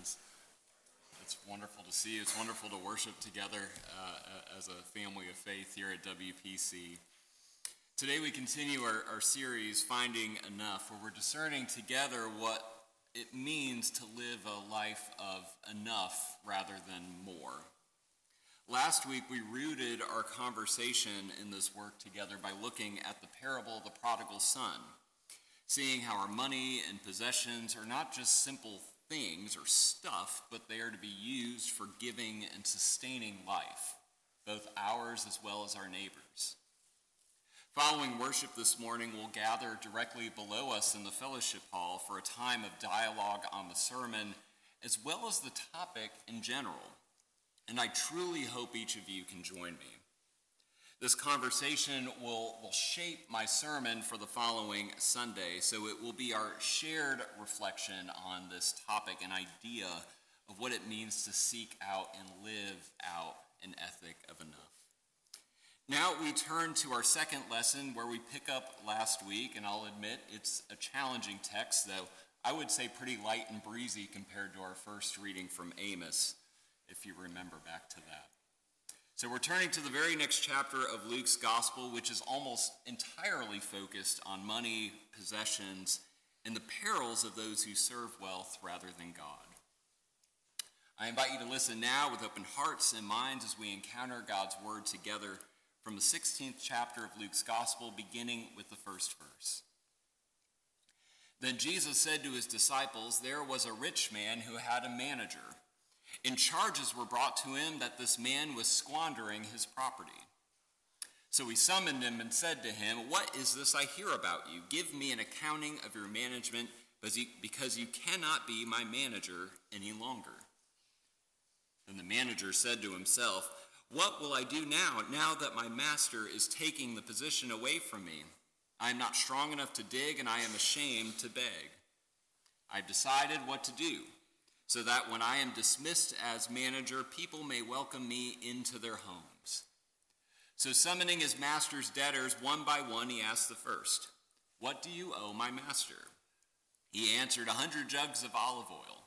friends. It's wonderful to see. It's wonderful to worship together uh, as a family of faith here at WPC. Today we continue our, our series, Finding Enough, where we're discerning together what it means to live a life of enough rather than more. Last week, we rooted our conversation in this work together by looking at the parable of the prodigal son, seeing how our money and possessions are not just simple things or stuff, but they are to be used for giving and sustaining life, both ours as well as our neighbors. Following worship this morning, we'll gather directly below us in the fellowship hall for a time of dialogue on the sermon, as well as the topic in general. And I truly hope each of you can join me. This conversation will, will shape my sermon for the following Sunday, so it will be our shared reflection on this topic, an idea of what it means to seek out and live out an ethic of enough. Now we turn to our second lesson where we pick up last week, and I'll admit it's a challenging text, though I would say pretty light and breezy compared to our first reading from Amos, if you remember back to that. So we're turning to the very next chapter of Luke's gospel, which is almost entirely focused on money, possessions, and the perils of those who serve wealth rather than God. I invite you to listen now with open hearts and minds as we encounter God's word together from the 16th chapter of Luke's gospel, beginning with the first verse. Then Jesus said to his disciples, There was a rich man who had a manager and charges were brought to him that this man was squandering his property. So he summoned him and said to him, What is this I hear about you? Give me an accounting of your management, because you cannot be my manager any longer. Then the manager said to himself, What will I do now, now that my master is taking the position away from me? I am not strong enough to dig, and I am ashamed to beg. I've decided what to do so that when I am dismissed as manager, people may welcome me into their homes. So, summoning his master's debtors one by one, he asked the first, What do you owe my master? He answered, A hundred jugs of olive oil.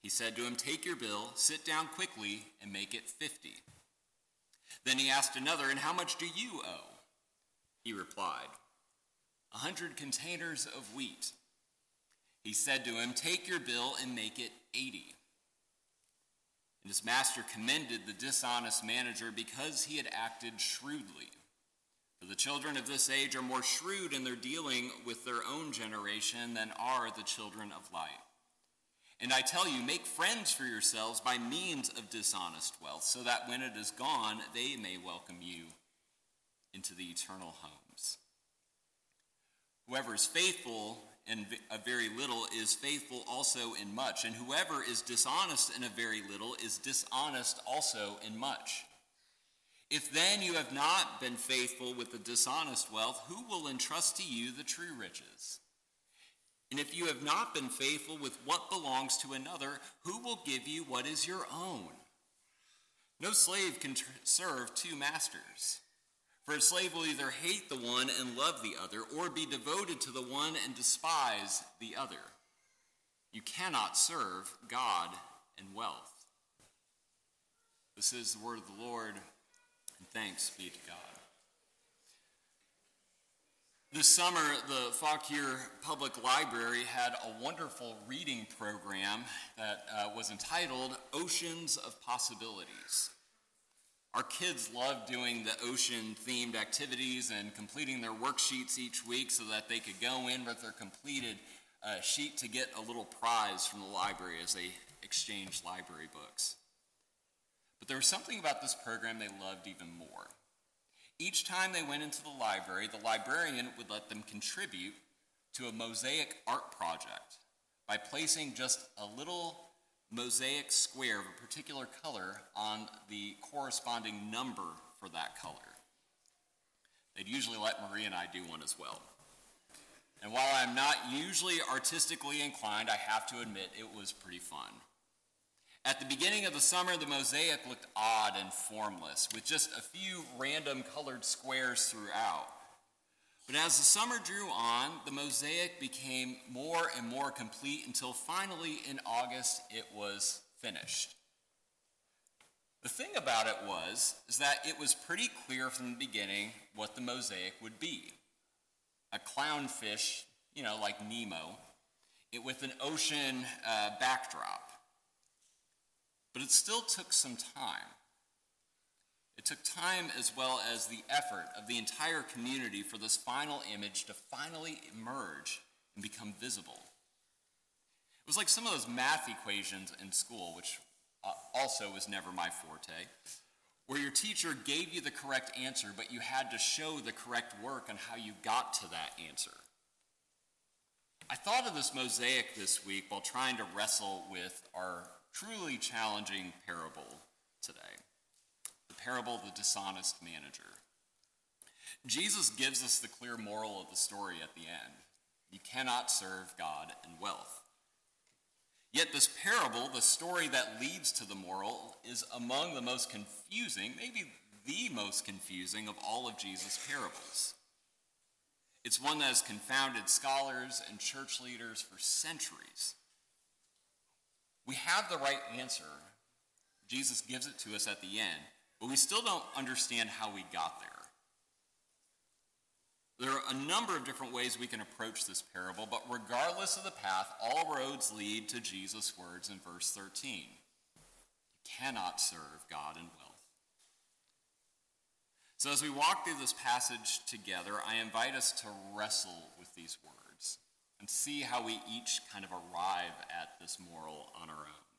He said to him, Take your bill, sit down quickly, and make it fifty. Then he asked another, And how much do you owe? He replied, A hundred containers of wheat. He said to him, Take your bill and make it 80. And his master commended the dishonest manager because he had acted shrewdly. For the children of this age are more shrewd in their dealing with their own generation than are the children of light. And I tell you, make friends for yourselves by means of dishonest wealth, so that when it is gone, they may welcome you into the eternal homes. Whoever is faithful in a very little is faithful also in much, and whoever is dishonest in a very little is dishonest also in much. If then you have not been faithful with the dishonest wealth, who will entrust to you the true riches? And if you have not been faithful with what belongs to another, who will give you what is your own? No slave can tr- serve two masters. For a slave will either hate the one and love the other, or be devoted to the one and despise the other. You cannot serve God and wealth. This is the word of the Lord, and thanks be to God. This summer, the Fauquier Public Library had a wonderful reading program that uh, was entitled Oceans of Possibilities. Our kids love doing the ocean themed activities and completing their worksheets each week so that they could go in with their completed uh, sheet to get a little prize from the library as they exchange library books. But there was something about this program they loved even more. Each time they went into the library, the librarian would let them contribute to a mosaic art project by placing just a little mosaic square of a particular color on the corresponding number for that color. They'd usually let Marie and I do one as well. And while I'm not usually artistically inclined, I have to admit it was pretty fun. At the beginning of the summer, the mosaic looked odd and formless, with just a few random colored squares throughout. But as the summer drew on, the mosaic became more and more complete until finally in August it was finished. The thing about it was is that it was pretty clear from the beginning what the mosaic would be. A clownfish, you know, like Nemo, it with an ocean uh, backdrop. But it still took some time. It took time as well as the effort of the entire community for this final image to finally emerge and become visible. It was like some of those math equations in school, which uh, also was never my forte, where your teacher gave you the correct answer, but you had to show the correct work on how you got to that answer. I thought of this mosaic this week while trying to wrestle with our truly challenging parable today parable of the dishonest manager. Jesus gives us the clear moral of the story at the end you cannot serve God and wealth. Yet, this parable, the story that leads to the moral, is among the most confusing, maybe the most confusing of all of Jesus' parables. It's one that has confounded scholars and church leaders for centuries. We have the right answer. Jesus gives it to us at the end, but we still don't understand how we got there. There are a number of different ways we can approach this parable, but regardless of the path, all roads lead to Jesus' words in verse 13. You cannot serve God and wealth. So, as we walk through this passage together, I invite us to wrestle with these words and see how we each kind of arrive at this moral on our own.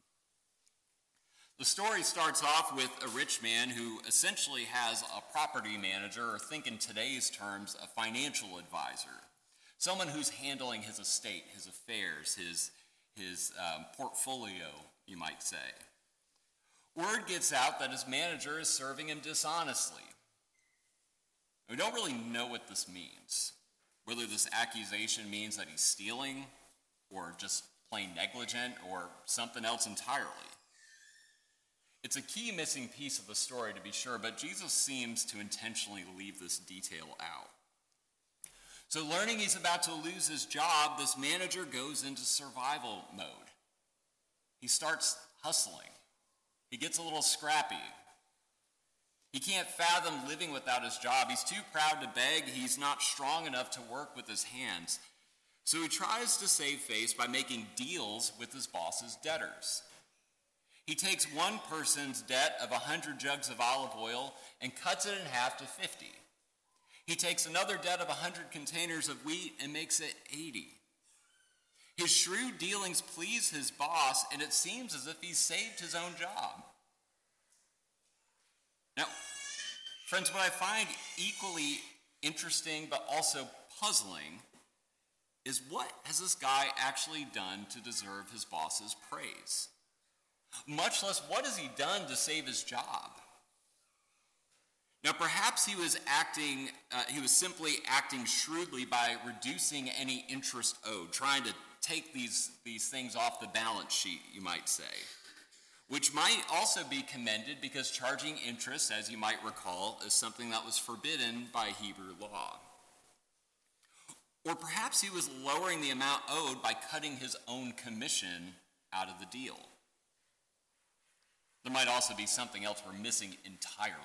The story starts off with a rich man who essentially has a property manager, or think in today's terms, a financial advisor. Someone who's handling his estate, his affairs, his, his um, portfolio, you might say. Word gets out that his manager is serving him dishonestly. We don't really know what this means. Whether this accusation means that he's stealing, or just plain negligent, or something else entirely. It's a key missing piece of the story, to be sure, but Jesus seems to intentionally leave this detail out. So, learning he's about to lose his job, this manager goes into survival mode. He starts hustling. He gets a little scrappy. He can't fathom living without his job. He's too proud to beg. He's not strong enough to work with his hands. So he tries to save face by making deals with his boss's debtors. He takes one person's debt of 100 jugs of olive oil and cuts it in half to 50. He takes another debt of 100 containers of wheat and makes it 80. His shrewd dealings please his boss, and it seems as if he's saved his own job. Now, friends, what I find equally interesting but also puzzling is what has this guy actually done to deserve his boss's praise? Much less, what has he done to save his job? Now, perhaps he was acting, uh, he was simply acting shrewdly by reducing any interest owed, trying to take these, these things off the balance sheet, you might say which might also be commended because charging interest, as you might recall, is something that was forbidden by Hebrew law. Or perhaps he was lowering the amount owed by cutting his own commission out of the deal. Might also be something else we're missing entirely.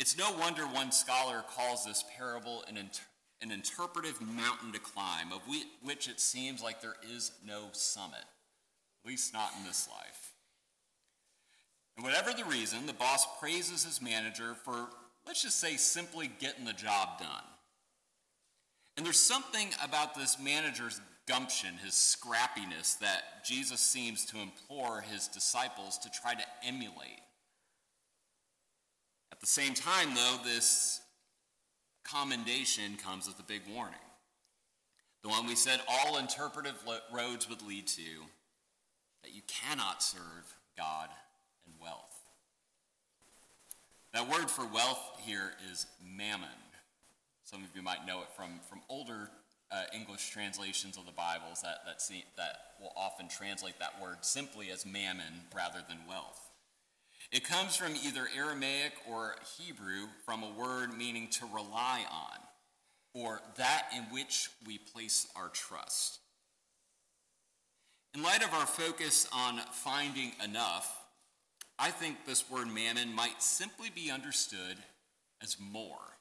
It's no wonder one scholar calls this parable an, inter- an interpretive mountain to climb, of which it seems like there is no summit at least not in this life. And whatever the reason, the boss praises his manager for, let's just say, simply getting the job done. And there's something about this manager's gumption, his scrappiness, that Jesus seems to implore his disciples to try to emulate. At the same time, though, this commendation comes with a big warning. The one we said all interpretive roads would lead to that you cannot serve God and wealth. That word for wealth here is mammon. Some of you might know it from, from older uh, English translations of the Bibles that, that, see, that will often translate that word simply as mammon rather than wealth. It comes from either Aramaic or Hebrew from a word meaning to rely on, or that in which we place our trust. In light of our focus on finding enough, I think this word mammon might simply be understood as more.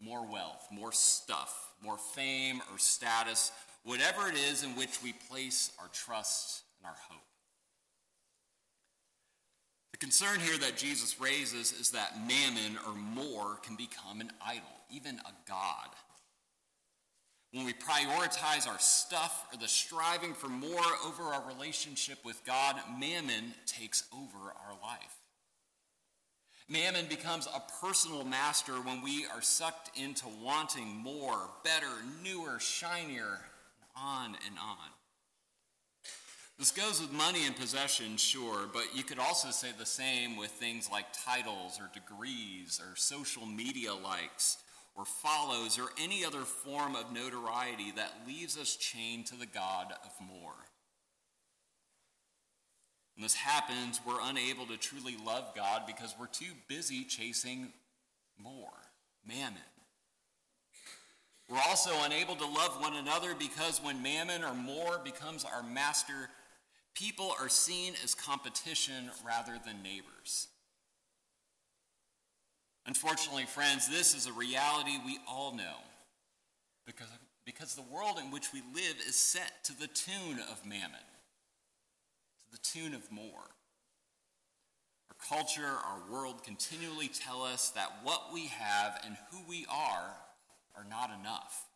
More wealth, more stuff, more fame or status, whatever it is in which we place our trust and our hope. The concern here that Jesus raises is that mammon or more can become an idol, even a god. When we prioritize our stuff or the striving for more over our relationship with God, mammon takes over our life. Mammon becomes a personal master when we are sucked into wanting more, better, newer, shinier, on and on. This goes with money and possessions, sure, but you could also say the same with things like titles or degrees or social media likes or follows or any other form of notoriety that leaves us chained to the God of more. When this happens, we're unable to truly love God because we're too busy chasing more, mammon. We're also unable to love one another because when mammon or more becomes our master, people are seen as competition rather than neighbors. Unfortunately, friends, this is a reality we all know because, because the world in which we live is set to the tune of mammon, the tune of more. Our culture, our world continually tell us that what we have and who we are are not enough.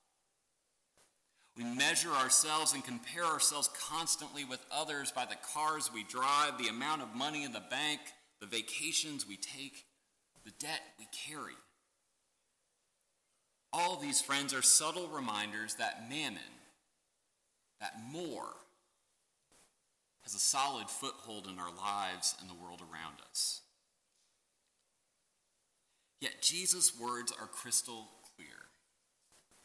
We measure ourselves and compare ourselves constantly with others by the cars we drive, the amount of money in the bank, the vacations we take the debt we carry. All these friends are subtle reminders that mammon, that more, has a solid foothold in our lives and the world around us. Yet Jesus' words are crystal clear.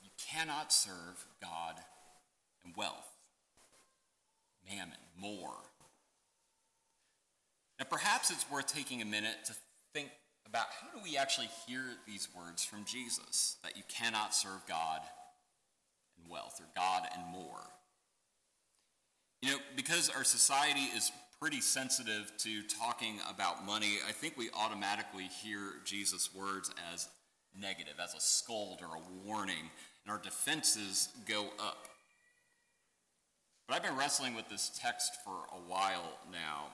You cannot serve God and wealth, mammon, more. Now, perhaps it's worth taking a minute to think about how do we actually hear these words from Jesus that you cannot serve God and wealth or God and more. You know, because our society is pretty sensitive to talking about money, I think we automatically hear Jesus' words as negative, as a scold or a warning, and our defenses go up. But I've been wrestling with this text for a while now,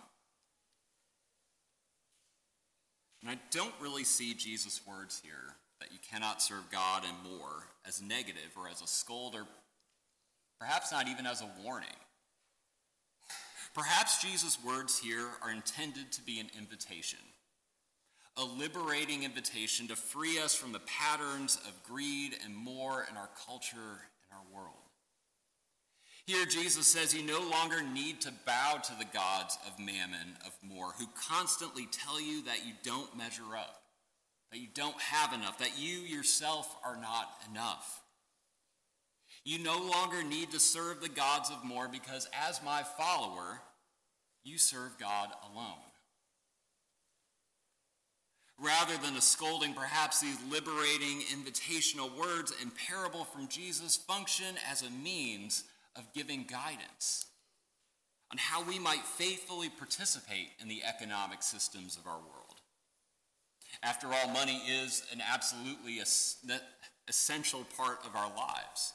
And I don't really see Jesus' words here that you cannot serve God and more as negative or as a scold or perhaps not even as a warning. Perhaps Jesus' words here are intended to be an invitation, a liberating invitation to free us from the patterns of greed and more in our culture and our world. Here, Jesus says you no longer need to bow to the gods of mammon, of more, who constantly tell you that you don't measure up, that you don't have enough, that you yourself are not enough. You no longer need to serve the gods of more because, as my follower, you serve God alone. Rather than a scolding, perhaps these liberating invitational words and parable from Jesus function as a means of giving guidance on how we might faithfully participate in the economic systems of our world. After all, money is an absolutely essential part of our lives.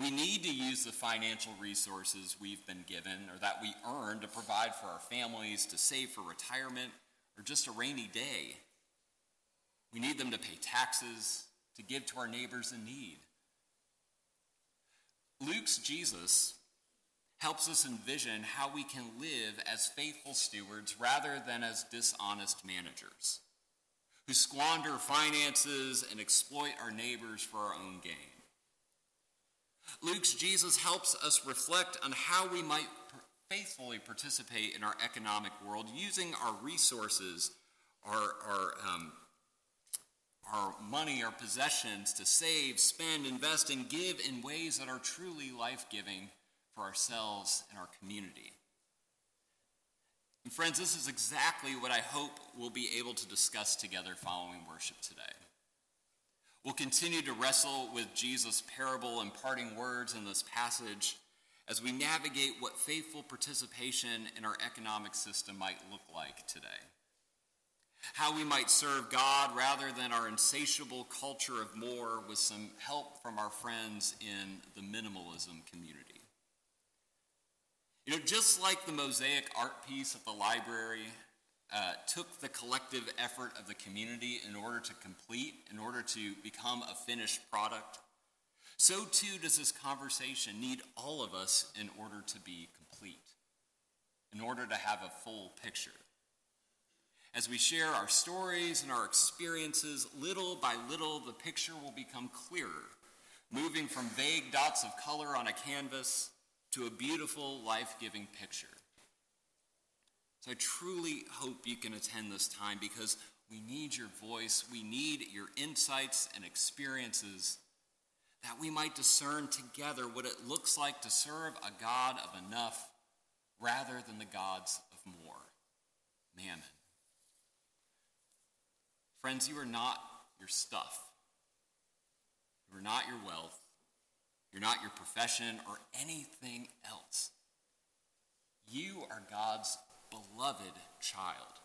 We need to use the financial resources we've been given or that we earn to provide for our families, to save for retirement, or just a rainy day. We need them to pay taxes, to give to our neighbors in need. Luke's Jesus helps us envision how we can live as faithful stewards rather than as dishonest managers who squander finances and exploit our neighbors for our own gain. Luke's Jesus helps us reflect on how we might faithfully participate in our economic world using our resources, our, our um, our money, our possessions to save, spend, invest, and give in ways that are truly life giving for ourselves and our community. And friends, this is exactly what I hope we'll be able to discuss together following worship today. We'll continue to wrestle with Jesus' parable and parting words in this passage as we navigate what faithful participation in our economic system might look like today. How we might serve God rather than our insatiable culture of more with some help from our friends in the minimalism community. You know, just like the mosaic art piece at the library uh, took the collective effort of the community in order to complete, in order to become a finished product, so too does this conversation need all of us in order to be complete, in order to have a full picture. As we share our stories and our experiences, little by little, the picture will become clearer, moving from vague dots of color on a canvas to a beautiful, life giving picture. So I truly hope you can attend this time because we need your voice, we need your insights and experiences that we might discern together what it looks like to serve a God of enough rather than the gods of more, mammon. Friends, you are not your stuff. You are not your wealth. You're not your profession or anything else. You are God's beloved child.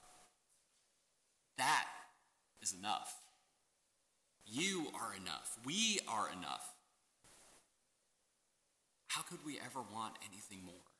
That is enough. You are enough. We are enough. How could we ever want anything more?